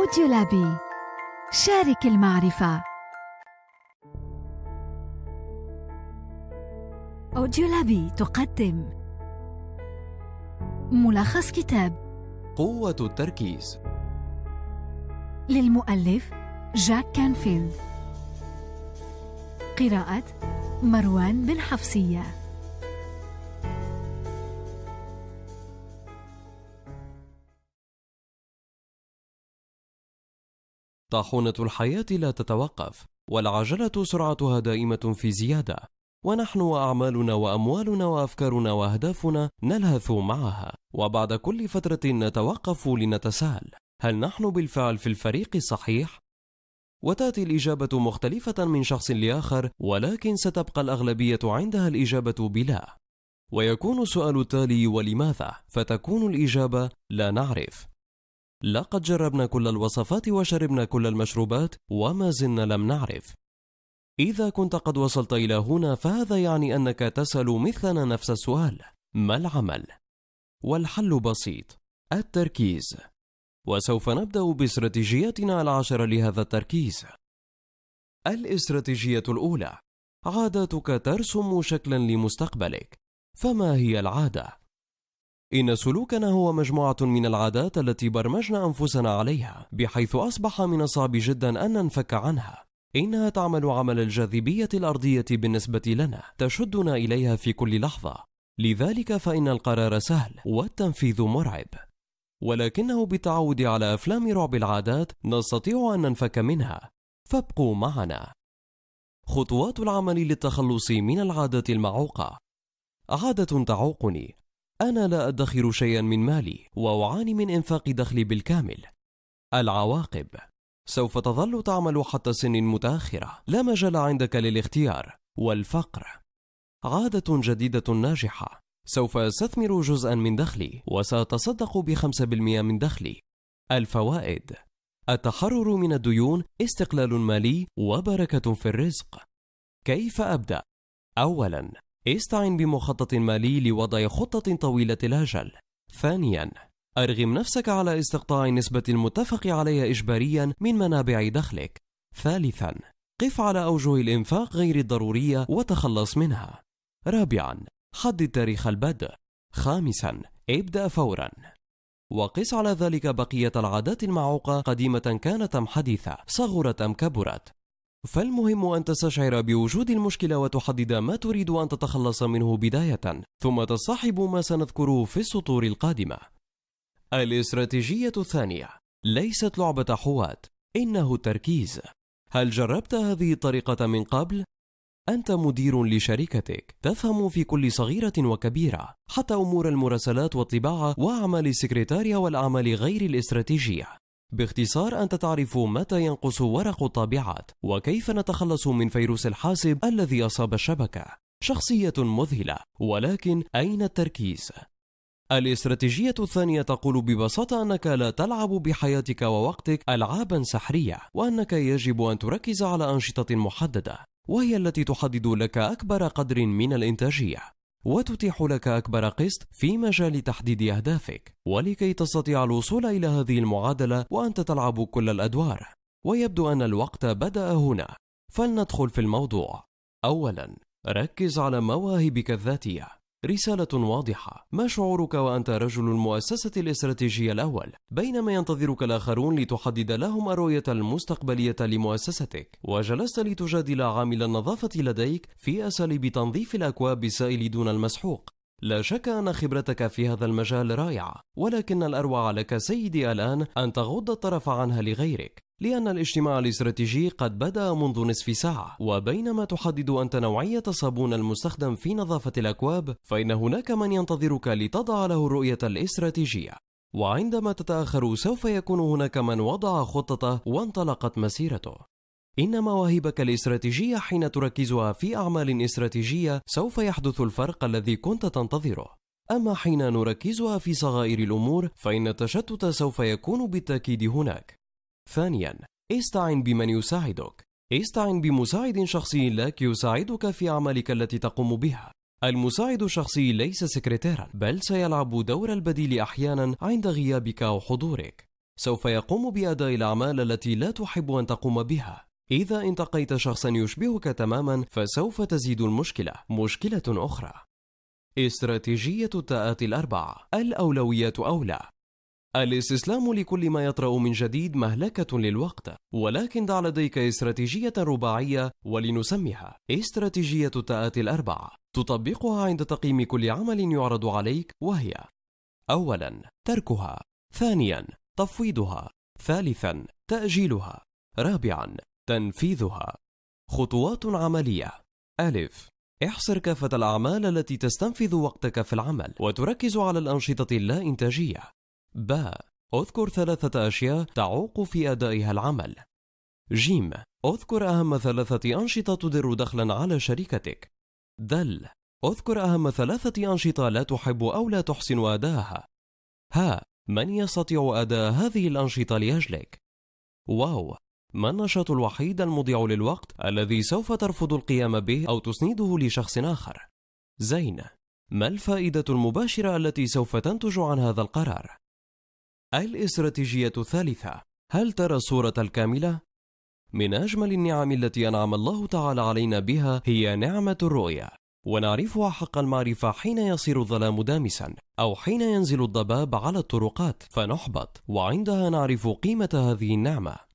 أوديولابي شارك المعرفة. أوديولابي تقدم. ملخص كتاب. قوة التركيز. للمؤلف جاك كانفيلد. قراءة مروان بن حفصية. طاحونة الحياة لا تتوقف والعجلة سرعتها دائمة في زيادة ونحن وأعمالنا وأموالنا وأفكارنا وأهدافنا نلهث معها وبعد كل فترة نتوقف لنتساءل هل نحن بالفعل في الفريق الصحيح؟ وتأتي الإجابة مختلفة من شخص لآخر ولكن ستبقى الأغلبية عندها الإجابة بلا ويكون السؤال التالي ولماذا؟ فتكون الإجابة لا نعرف لقد جربنا كل الوصفات وشربنا كل المشروبات وما زلنا لم نعرف إذا كنت قد وصلت إلى هنا فهذا يعني أنك تسأل مثلنا نفس السؤال ما العمل؟ والحل بسيط التركيز وسوف نبدأ باستراتيجيتنا العشرة لهذا التركيز الاستراتيجية الأولى عاداتك ترسم شكلا لمستقبلك فما هي العادة؟ إن سلوكنا هو مجموعة من العادات التي برمجنا أنفسنا عليها بحيث أصبح من الصعب جدا أن ننفك عنها. إنها تعمل عمل الجاذبية الأرضية بالنسبة لنا تشدنا إليها في كل لحظة. لذلك فإن القرار سهل والتنفيذ مرعب. ولكنه بالتعود على أفلام رعب العادات نستطيع أن ننفك منها. فابقوا معنا. خطوات العمل للتخلص من العادات المعوقة. عادة تعوقني. أنا لا أدخر شيئا من مالي وأعاني من إنفاق دخلي بالكامل. العواقب. سوف تظل تعمل حتى سن متأخرة. لا مجال عندك للاختيار. والفقر. عادة جديدة ناجحة. سوف أستثمر جزءا من دخلي وسأتصدق بخمسة بالمئة من دخلي. الفوائد. التحرر من الديون استقلال مالي وبركة في الرزق. كيف أبدأ؟ أولا استعن بمخطط مالي لوضع خطة طويلة الأجل ثانيا أرغم نفسك على استقطاع النسبة المتفق عليها إجباريا من منابع دخلك. ثالثا قف على أوجه الإنفاق غير الضرورية وتخلص منها. رابعا حدد تاريخ البدء. خامسا ابدأ فورا. وقس على ذلك بقية العادات المعوقة قديمة كانت أم حديثة صغرت أم كبرت. فالمهم أن تستشعر بوجود المشكلة وتحدد ما تريد أن تتخلص منه بداية ثم تصاحب ما سنذكره في السطور القادمة. الاستراتيجية الثانية ليست لعبة حوات إنه التركيز. هل جربت هذه الطريقة من قبل؟ أنت مدير لشركتك تفهم في كل صغيرة وكبيرة حتى أمور المراسلات والطباعة وأعمال السكرتارية والأعمال غير الاستراتيجية. باختصار أنت تعرف متى ينقص ورق الطابعات وكيف نتخلص من فيروس الحاسب الذي أصاب الشبكة شخصية مذهلة ولكن أين التركيز؟ الاستراتيجية الثانية تقول ببساطة أنك لا تلعب بحياتك ووقتك ألعابا سحرية وأنك يجب أن تركز على أنشطة محددة وهي التي تحدد لك أكبر قدر من الإنتاجية وتتيح لك أكبر قسط في مجال تحديد أهدافك. ولكي تستطيع الوصول إلى هذه المعادلة وأنت تلعب كل الأدوار. ويبدو أن الوقت بدأ هنا. فلندخل في الموضوع. أولا ركز على مواهبك الذاتية. رسالة واضحة. ما شعورك وأنت رجل المؤسسة الاستراتيجية الأول؟ بينما ينتظرك الآخرون لتحدد لهم الرؤية المستقبلية لمؤسستك. وجلست لتجادل عامل النظافة لديك في أساليب تنظيف الأكواب بالسائل دون المسحوق. لا شك أن خبرتك في هذا المجال رائعة ولكن الأروع لك سيدي الآن أن تغض الطرف عنها لغيرك لأن الاجتماع الاستراتيجي قد بدأ منذ نصف ساعة وبينما تحدد أنت نوعية الصابون المستخدم في نظافة الأكواب فإن هناك من ينتظرك لتضع له الرؤية الاستراتيجية. وعندما تتأخر سوف يكون هناك من وضع خطته وانطلقت مسيرته. إن مواهبك الاستراتيجية حين تركزها في أعمال استراتيجية سوف يحدث الفرق الذي كنت تنتظره. أما حين نركزها في صغائر الأمور فإن التشتت سوف يكون بالتأكيد هناك. ثانيا استعن بمن يساعدك. استعن بمساعد شخصي لك يساعدك في أعمالك التي تقوم بها. المساعد الشخصي ليس سكرتيرا بل سيلعب دور البديل أحيانا عند غيابك أو حضورك. سوف يقوم بأداء الأعمال التي لا تحب أن تقوم بها. إذا انتقيت شخصا يشبهك تماما فسوف تزيد المشكلة. مشكلة أخرى. استراتيجية التاءات الأربع الأولويات أولى. الاستسلام لكل ما يطرأ من جديد مهلكة للوقت. ولكن دع لديك استراتيجية رباعية ولنسميها. استراتيجية التاءات الأربع تطبقها عند تقييم كل عمل يعرض عليك وهي أولا تركها. ثانيا تفويضها. ثالثا تأجيلها. رابعا تنفيذها. خطوات عملية. ألف. احصر كافة الأعمال التي تستنفذ وقتك في العمل وتركز على الأنشطة اللا إنتاجية باء اذكر ثلاثة أشياء تعوق في أدائها العمل. جيم اذكر أهم ثلاثة أنشطة تدر دخلا على شركتك. دل اذكر أهم ثلاثة أنشطة لا تحب أو لا تحسن أداءها ها من يستطيع أداء هذه الأنشطة لأجلك؟ واو. ما النشاط الوحيد المضيع للوقت الذي سوف ترفض القيام به أو تسنده لشخص آخر؟ زين ما الفائدة المباشرة التي سوف تنتج عن هذا القرار؟ الاستراتيجية الثالثة هل ترى الصورة الكاملة؟ من أجمل النعم التي أنعم الله تعالى علينا بها هي نعمة الرؤية ونعرفها حق المعرفة حين يصير الظلام دامسا أو حين ينزل الضباب على الطرقات فنحبط وعندها نعرف قيمة هذه النعمة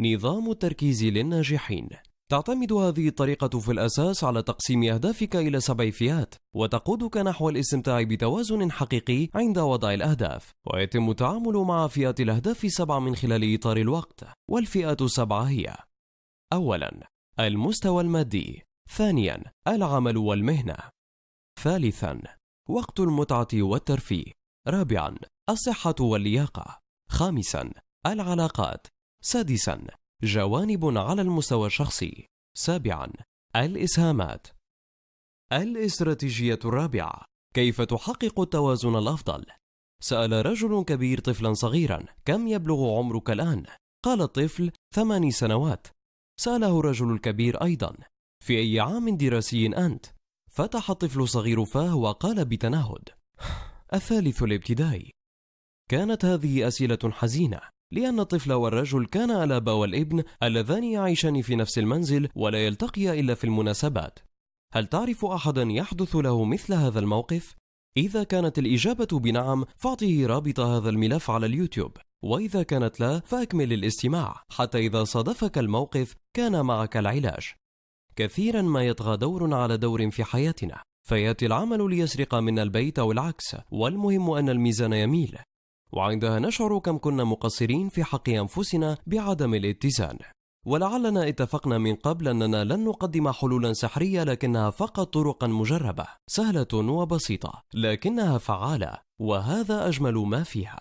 نظام التركيز للناجحين. تعتمد هذه الطريقة في الأساس على تقسيم أهدافك إلى سبع فئات وتقودك نحو الاستمتاع بتوازن حقيقي عند وضع الأهداف. ويتم التعامل مع فئات الأهداف السبع من خلال إطار الوقت والفئات السبعة هي أولا المستوى المادي. ثانيا العمل والمهنة. ثالثا وقت المتعة والترفيه. رابعا الصحة واللياقة. خامسا العلاقات. سادسا جوانب على المستوى الشخصي سابعا الإسهامات الاستراتيجية الرابعة كيف تحقق التوازن الأفضل؟ سأل رجل كبير طفلا صغيرا كم يبلغ عمرك الآن؟ قال الطفل ثماني سنوات سأله الرجل الكبير أيضا في أي عام دراسي أنت؟ فتح الطفل الصغير فاه وقال بتنهد الثالث الابتدائي كانت هذه أسئلة حزينة لأن الطفل والرجل كانا الأب والابن اللذان يعيشان في نفس المنزل ولا يلتقيا إلا في المناسبات. هل تعرف أحدا يحدث له مثل هذا الموقف؟ إذا كانت الإجابة بنعم فاعطه رابط هذا الملف على اليوتيوب. وإذا كانت لا فأكمل الاستماع. حتى إذا صادفك الموقف كان معك العلاج. كثيرا ما يطغى دور على دور في حياتنا. فيأتي العمل ليسرق منا البيت أو العكس. والمهم أن الميزان يميل. وعندها نشعر كم كنا مقصرين في حق أنفسنا بعدم الاتزان. ولعلنا اتفقنا من قبل أننا لن نقدم حلولا سحرية لكنها فقط طرقا مجربة سهلة وبسيطة لكنها فعالة وهذا أجمل ما فيها.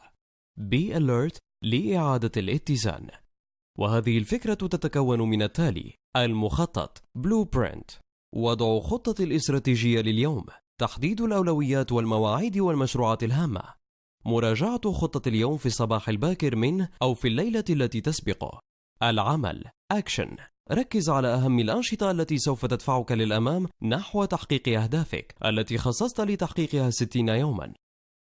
B-ALERT لإعادة الاتزان. وهذه الفكرة تتكون من التالي المخطط blueprint وضع خطة الاستراتيجية لليوم تحديد الأولويات والمواعيد والمشروعات الهامة. مراجعة خطة اليوم في الصباح الباكر منه أو في الليلة التي تسبقه العمل. أكشن ركز على أهم الأنشطة التي سوف تدفعك للأمام نحو تحقيق أهدافك التي خصصت لتحقيقها 60 يوما.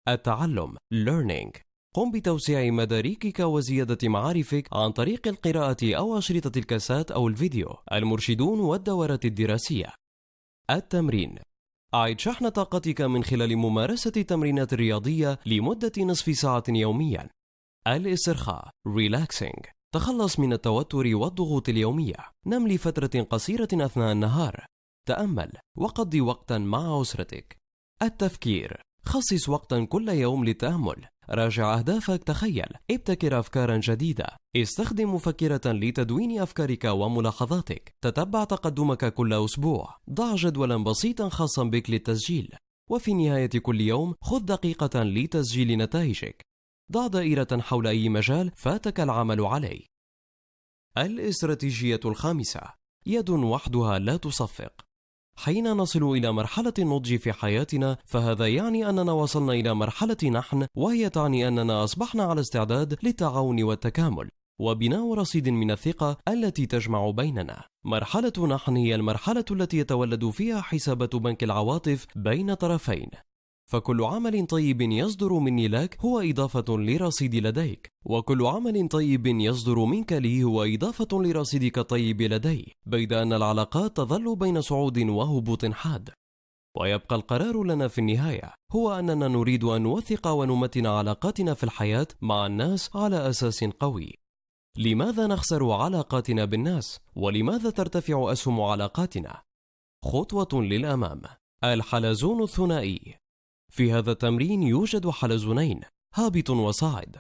التعلم. Learning. قم بتوسيع مداركك وزيادة معارفك عن طريق القراءة أو أشرطة الكاسات أو الفيديو. المرشدون والدورات الدراسية. التمرين. أعد شحن طاقتك من خلال ممارسة التمرينات الرياضية لمدة نصف ساعة يوميا. الاسترخاء relaxing تخلص من التوتر والضغوط اليومية. نم لفترة قصيرة أثناء النهار. تأمل وقضي وقتا مع أسرتك. التفكير خصص وقتا كل يوم للتأمل. راجع أهدافك تخيل. ابتكر أفكارا جديدة. استخدم مفكرة لتدوين أفكارك وملاحظاتك. تتبع تقدمك كل أسبوع. ضع جدولا بسيطا خاصا بك للتسجيل. وفي نهاية كل يوم خذ دقيقة لتسجيل نتائجك. ضع دائرة حول أي مجال فاتك العمل عليه. الاستراتيجية الخامسة. يد وحدها لا تصفق. حين نصل إلى مرحلة النضج في حياتنا فهذا يعني أننا وصلنا إلى مرحلة نحن وهي تعني أننا أصبحنا على استعداد للتعاون والتكامل وبناء رصيد من الثقة التي تجمع بيننا. مرحلة نحن هي المرحلة التي يتولد فيها حسابة بنك العواطف بين طرفين. فكل عمل طيب يصدر مني لك هو إضافة لرصيدي لديك. وكل عمل طيب يصدر منك لي هو إضافة لرصيدك الطيب لدي بيد أن العلاقات تظل بين صعود وهبوط حاد. ويبقى القرار لنا في النهاية. هو أننا نريد أن نوثق ونمتن علاقاتنا في الحياة مع الناس على أساس قوي. لماذا نخسر علاقاتنا بالناس؟ ولماذا ترتفع أسهم علاقاتنا؟ خطوة للأمام. الحلزون الثنائي. في هذا التمرين يوجد حلزونين هابط وصاعد.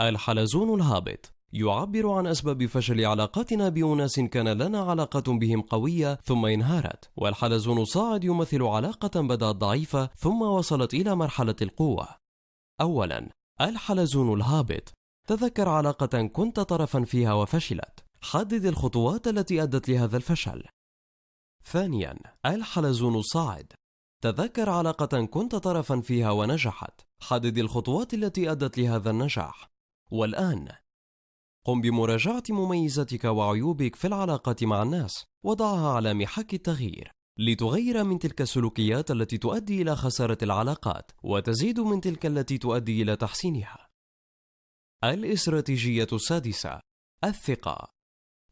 الحلزون الهابط يعبر عن أسباب فشل علاقاتنا بأناس كان لنا علاقة بهم قوية ثم انهارت والحلزون الصاعد يمثل علاقة بدأت ضعيفة ثم وصلت إلى مرحلة القوة. أولا الحلزون الهابط تذكر علاقة كنت طرفا فيها وفشلت. حدد الخطوات التي أدت لهذا الفشل. ثانيا الحلزون الصاعد تذكر علاقة كنت طرفا فيها ونجحت. حدد الخطوات التي أدت لهذا النجاح. والآن قم بمراجعة مميزاتك وعيوبك في العلاقات مع الناس وضعها على محك التغيير. لتغير من تلك السلوكيات التي تؤدي إلى خسارة العلاقات وتزيد من تلك التي تؤدي إلى تحسينها. الاستراتيجية السادسة الثقة.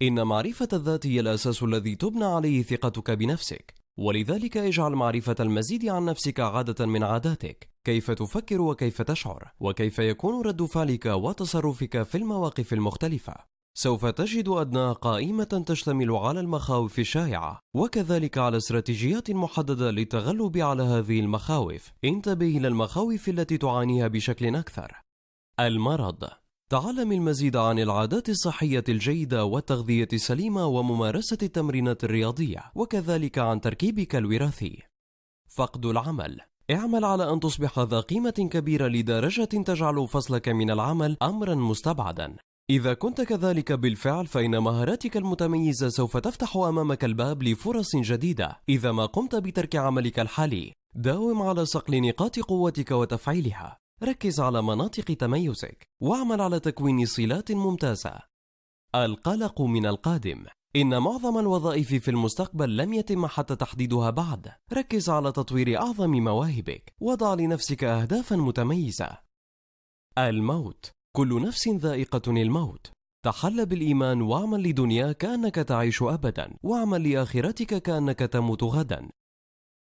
إن معرفة الذات هي الأساس الذي تبنى عليه ثقتك بنفسك. ولذلك اجعل معرفة المزيد عن نفسك عادة من عاداتك. كيف تفكر وكيف تشعر؟ وكيف يكون رد فعلك وتصرفك في المواقف المختلفة؟ سوف تجد أدنى قائمة تشتمل على المخاوف الشائعة. وكذلك على استراتيجيات محددة للتغلب على هذه المخاوف. انتبه إلى المخاوف التي تعانيها بشكل أكثر. المرض. تعلم المزيد عن العادات الصحية الجيدة والتغذية السليمة وممارسة التمرينات الرياضية وكذلك عن تركيبك الوراثي. فقد العمل اعمل على أن تصبح ذا قيمة كبيرة لدرجة تجعل فصلك من العمل أمرا مستبعدا. إذا كنت كذلك بالفعل فإن مهاراتك المتميزة سوف تفتح أمامك الباب لفرص جديدة إذا ما قمت بترك عملك الحالي. داوم على صقل نقاط قوتك وتفعيلها ركز على مناطق تميزك واعمل على تكوين صلات ممتازة. القلق من القادم. إن معظم الوظائف في المستقبل لم يتم حتى تحديدها بعد. ركز على تطوير أعظم مواهبك. وضع لنفسك أهدافا متميزة. الموت. كل نفس ذائقة الموت. تحل بالإيمان واعمل لدنياك كأنك تعيش أبدا. واعمل لآخرتك كأنك تموت غدا.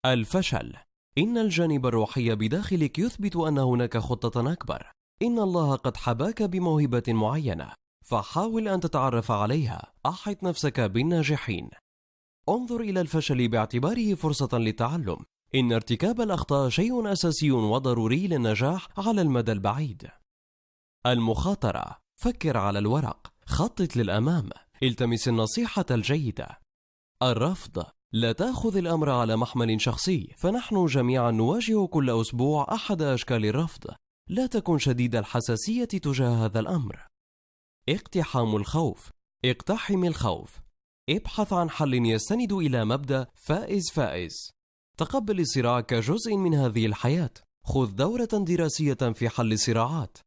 الفشل. إن الجانب الروحي بداخلك يثبت أن هناك خطة أكبر. إن الله قد حباك بموهبة معينة فحاول أن تتعرف عليها. أحط نفسك بالناجحين. انظر إلى الفشل باعتباره فرصة للتعلم. إن ارتكاب الأخطاء شيء أساسي وضروري للنجاح على المدى البعيد. المخاطرة. فكر على الورق. خطط للأمام. التمس النصيحة الجيدة. الرفض. لا تأخذ الأمر على محمل شخصي فنحن جميعا نواجه كل أسبوع أحد أشكال الرفض. لا تكن شديد الحساسية تجاه هذا الأمر. اقتحام الخوف. اقتحم الخوف. ابحث عن حل يستند إلى مبدأ فائز فائز. تقبل الصراع كجزء من هذه الحياة. خذ دورة دراسية في حل الصراعات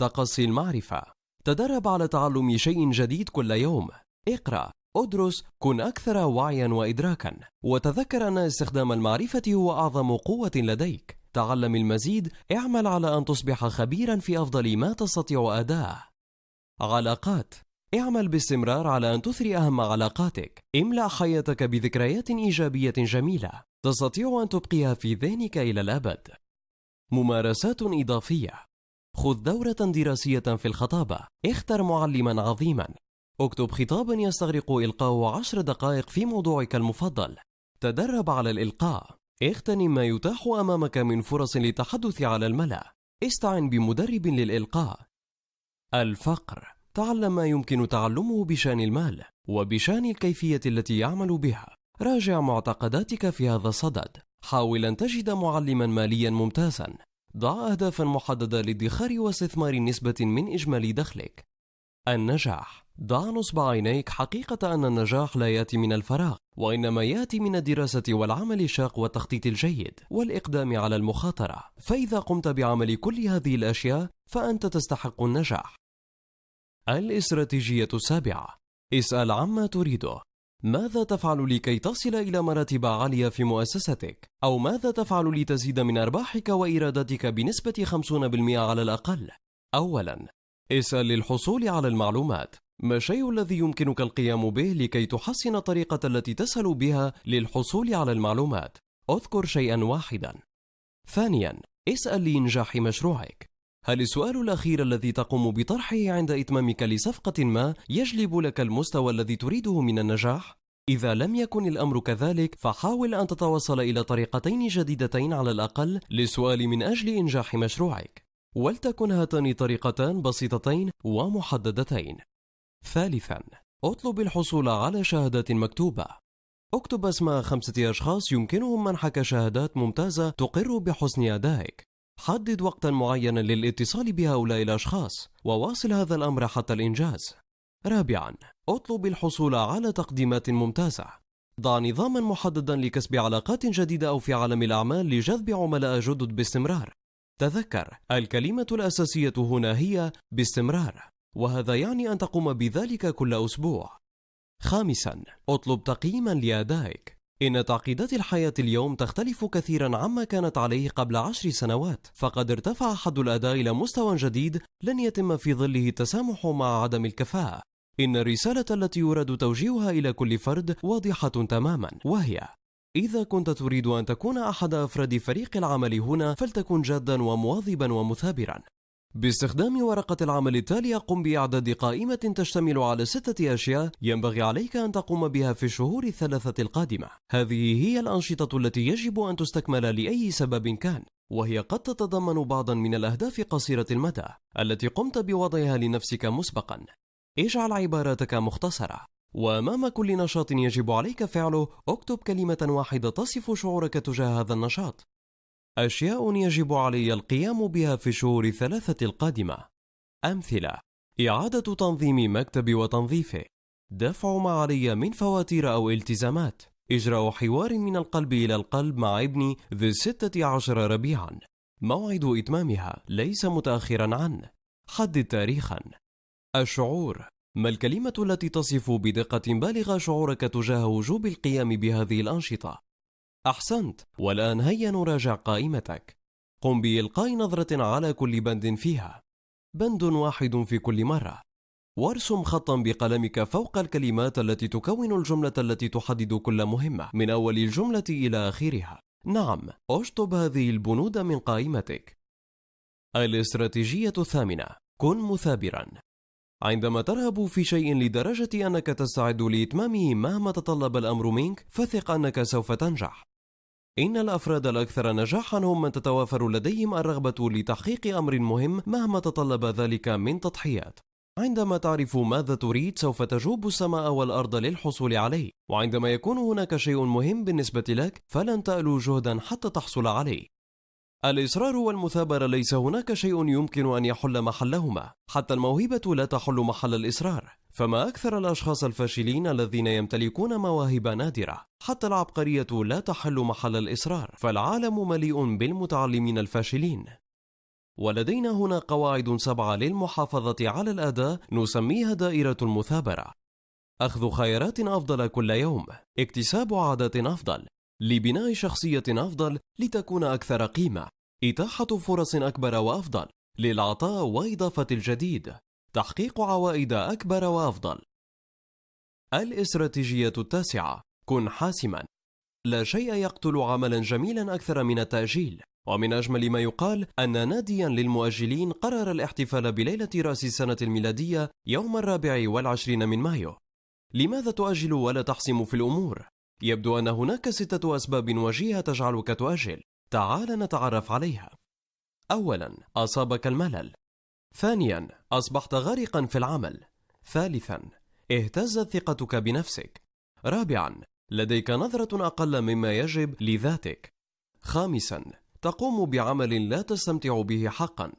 تقصي المعرفة. تدرب على تعلم شيء جديد كل يوم. اقرأ. أدرس كن أكثر وعيا وإدراكا وتذكر أن استخدام المعرفة هو أعظم قوة لديك. تعلم المزيد اعمل على أن تصبح خبيرا في أفضل ما تستطيع أداءه. علاقات. اعمل باستمرار على أن تثري أهم علاقاتك. املأ حياتك بذكريات إيجابية جميلة. تستطيع أن تبقيها في ذهنك إلى الأبد. ممارسات إضافية. خذ دورة دراسية في الخطابة. اختر معلما عظيما. اكتب خطابا يستغرق إلقاءه عشر دقائق في موضوعك المفضل. تدرب على الإلقاء. اغتنم ما يتاح أمامك من فرص للتحدث على الملأ. استعن بمدرب للإلقاء. الفقر. تعلم ما يمكن تعلمه بشأن المال وبشأن الكيفية التي يعمل بها. راجع معتقداتك في هذا الصدد. حاول أن تجد معلما ماليا ممتازا. ضع أهدافا محددة لادخار واستثمار نسبة من إجمالي دخلك. النجاح. ضع نصب عينيك حقيقة أن النجاح لا يأتي من الفراغ وإنما يأتي من الدراسة والعمل الشاق والتخطيط الجيد والإقدام على المخاطرة فإذا قمت بعمل كل هذه الأشياء فأنت تستحق النجاح الاستراتيجية السابعة اسأل عما تريده ماذا تفعل لكي تصل إلى مراتب عالية في مؤسستك؟ أو ماذا تفعل لتزيد من أرباحك وإيراداتك بنسبة 50% على الأقل؟ أولاً، اسأل للحصول على المعلومات. ما الشيء الذي يمكنك القيام به لكي تحسن الطريقة التي تسأل بها للحصول على المعلومات؟ أذكر شيئا واحدا. ثانيا، اسأل لإنجاح مشروعك. هل السؤال الأخير الذي تقوم بطرحه عند إتمامك لصفقة ما يجلب لك المستوى الذي تريده من النجاح؟ إذا لم يكن الأمر كذلك فحاول أن تتوصل إلى طريقتين جديدتين على الأقل للسؤال من أجل إنجاح مشروعك ولتكن هاتان طريقتان بسيطتين ومحددتين ثالثا. اطلب الحصول على شهادات مكتوبة. اكتب اسماء خمسة أشخاص يمكنهم منحك شهادات ممتازة تقر بحسن أدائك. حدد وقتا معينا للاتصال بهؤلاء الأشخاص وواصل هذا الأمر حتى الإنجاز. رابعا. اطلب الحصول على تقديمات ممتازة. ضع نظاما محددا لكسب علاقات جديدة أو في عالم الأعمال لجذب عملاء جدد باستمرار. تذكر الكلمة الأساسية هنا هي باستمرار. وهذا يعني أن تقوم بذلك كل أسبوع. خامسا اطلب تقييما لأدائك. إن تعقيدات الحياة اليوم تختلف كثيرا عما كانت عليه قبل عشر سنوات فقد ارتفع حد الأداء إلى مستوى جديد لن يتم في ظله التسامح مع عدم الكفاءة. إن الرسالة التي يراد توجيهها إلى كل فرد واضحة تماما وهي إذا كنت تريد أن تكون أحد أفراد فريق العمل هنا فلتكن جادا ومواظبا ومثابرا. باستخدام ورقة العمل التالية قم بإعداد قائمة تشتمل على ستة أشياء ينبغي عليك أن تقوم بها في الشهور الثلاثة القادمة. هذه هي الأنشطة التي يجب أن تستكمل لأي سبب كان وهي قد تتضمن بعضا من الأهداف قصيرة المدى التي قمت بوضعها لنفسك مسبقا. اجعل عباراتك مختصرة وأمام كل نشاط يجب عليك فعله اكتب كلمة واحدة تصف شعورك تجاه هذا النشاط. أشياء يجب علي القيام بها في الشهور الثلاثة القادمة. أمثلة إعادة تنظيم مكتبي وتنظيفه. دفع ما علي من فواتير أو التزامات. إجراء حوار من القلب إلى القلب مع ابني ذي الستة عشر ربيعا. موعد إتمامها ليس متأخرا عنه حدد تاريخا. الشعور ما الكلمة التي تصف بدقة بالغة شعورك تجاه وجوب القيام بهذه الأنشطة؟ أحسنت والآن هيا نراجع قائمتك. قم بإلقاء نظرة على كل بند فيها. بند واحد في كل مرة. وارسم خطا بقلمك فوق الكلمات التي تكون الجملة التي تحدد كل مهمة من أول الجملة إلى آخرها. نعم أشطب هذه البنود من قائمتك. الاستراتيجية الثامنة. كن مثابرا. عندما ترهب في شيء لدرجة أنك تستعد لإتمامه مهما تطلب الأمر منك فثق أنك سوف تنجح. إن الأفراد الأكثر نجاحا هم من تتوافر لديهم الرغبة لتحقيق أمر مهم مهما تطلب ذلك من تضحيات. عندما تعرف ماذا تريد سوف تجوب السماء والأرض للحصول عليه. وعندما يكون هناك شيء مهم بالنسبة لك فلن تألو جهدا حتى تحصل عليه. الإصرار والمثابرة ليس هناك شيء يمكن أن يحل محلهما. حتى الموهبة لا تحل محل الإصرار. فما أكثر الأشخاص الفاشلين الذين يمتلكون مواهب نادرة حتى العبقرية لا تحل محل الإصرار فالعالم مليء بالمتعلمين الفاشلين. ولدينا هنا قواعد سبعة للمحافظة على الأداء نسميها دائرة المثابرة. أخذ خيارات أفضل كل يوم اكتساب عادات أفضل لبناء شخصية أفضل لتكون أكثر قيمة إتاحة فرص أكبر وأفضل للعطاء وإضافة الجديد. تحقيق عوائد أكبر وأفضل. الاستراتيجية التاسعة كن حاسما. لا شيء يقتل عملا جميلا أكثر من التأجيل. ومن أجمل ما يقال أن ناديا للمؤجلين قرر الاحتفال بليلة رأس السنة الميلادية يوم الرابع والعشرين من مايو. لماذا تؤجل ولا تحسم في الأمور؟ يبدو أن هناك ستة أسباب وجيهة تجعلك تؤجل. تعال نتعرف عليها. أولا أصابك الملل. ثانيا أصبحت غارقا في العمل. ثالثا اهتزت ثقتك بنفسك. رابعا لديك نظرة أقل مما يجب لذاتك. خامسا تقوم بعمل لا تستمتع به حقا.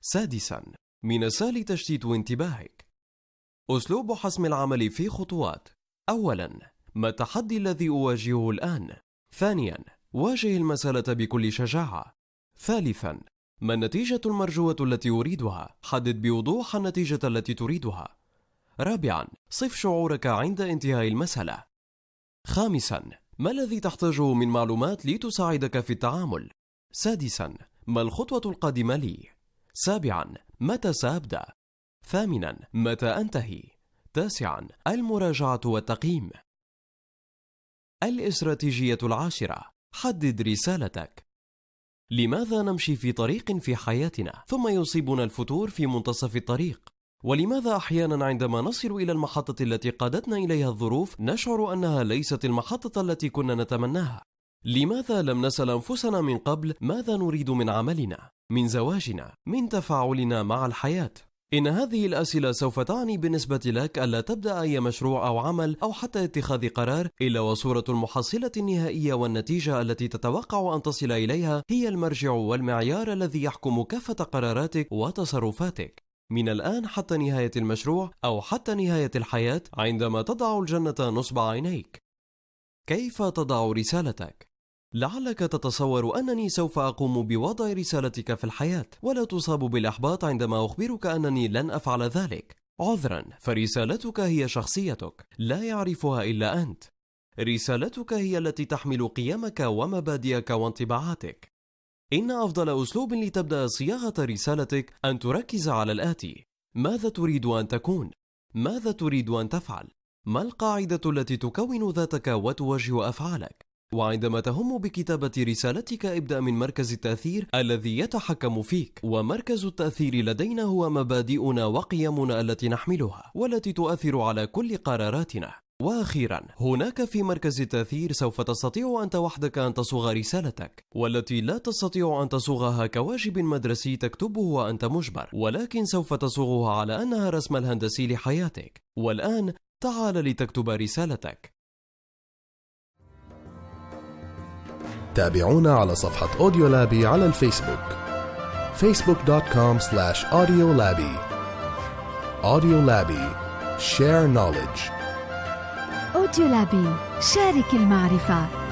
سادسا من السهل تشتيت انتباهك. أسلوب حسم العمل في خطوات. أولا ما التحدي الذي أواجهه الآن؟ ثانيا واجه المسألة بكل شجاعة. ثالثا ما النتيجة المرجوة التي أريدها؟ حدد بوضوح النتيجة التي تريدها رابعا صف شعورك عند انتهاء المسألة خامسا ما الذي تحتاجه من معلومات لتساعدك في التعامل؟ سادسا ما الخطوة القادمة لي؟ سابعا متى سأبدأ؟ ثامنا متى أنتهي؟ تاسعا المراجعة والتقييم الاستراتيجية العاشرة حدد رسالتك لماذا نمشي في طريق في حياتنا؟ ثم يصيبنا الفتور في منتصف الطريق؟ ولماذا أحيانا عندما نصل إلى المحطة التي قادتنا إليها الظروف نشعر أنها ليست المحطة التي كنا نتمناها؟ لماذا لم نسال أنفسنا من قبل؟ ماذا نريد من عملنا؟ من زواجنا؟ من تفاعلنا مع الحياة؟ إن هذه الأسئلة سوف تعني بالنسبة لك ألا تبدأ أي مشروع أو عمل أو حتى اتخاذ قرار إلا وصورة المحصلة النهائية والنتيجة التي تتوقع أن تصل إليها هي المرجع والمعيار الذي يحكم كافة قراراتك وتصرفاتك. من الآن حتى نهاية المشروع أو حتى نهاية الحياة عندما تضع الجنة نصب عينيك. كيف تضع رسالتك؟ لعلك تتصور أنني سوف أقوم بوضع رسالتك في الحياة ولا تصاب بالإحباط عندما أخبرك أنني لن أفعل ذلك عذرا فرسالتك هي شخصيتك لا يعرفها إلا أنت رسالتك هي التي تحمل قيمك ومبادئك وانطباعاتك إن أفضل أسلوب لتبدأ صياغة رسالتك أن تركز على الآتي ماذا تريد أن تكون؟ ماذا تريد أن تفعل؟ ما القاعدة التي تكون ذاتك وتوجه أفعالك؟ وعندما تهم بكتابة رسالتك ابدأ من مركز التأثير الذي يتحكم فيك. ومركز التأثير لدينا هو مبادئنا وقيمنا التي نحملها والتي تؤثر على كل قراراتنا. وأخيرا هناك في مركز التأثير سوف تستطيع انت وحدك أن تصوغ رسالتك. والتي لا تستطيع أن تصوغها كواجب مدرسي تكتبه وأنت مجبر. ولكن سوف تصوغها على أنها رسم الهندسي لحياتك. والآن تعال لتكتب رسالتك. تابعونا على صفحة أوديو لابي على الفيسبوك. facebook.com slash audiolabby audio labby. Share knowledge. أوديو لابي. شارك المعرفة.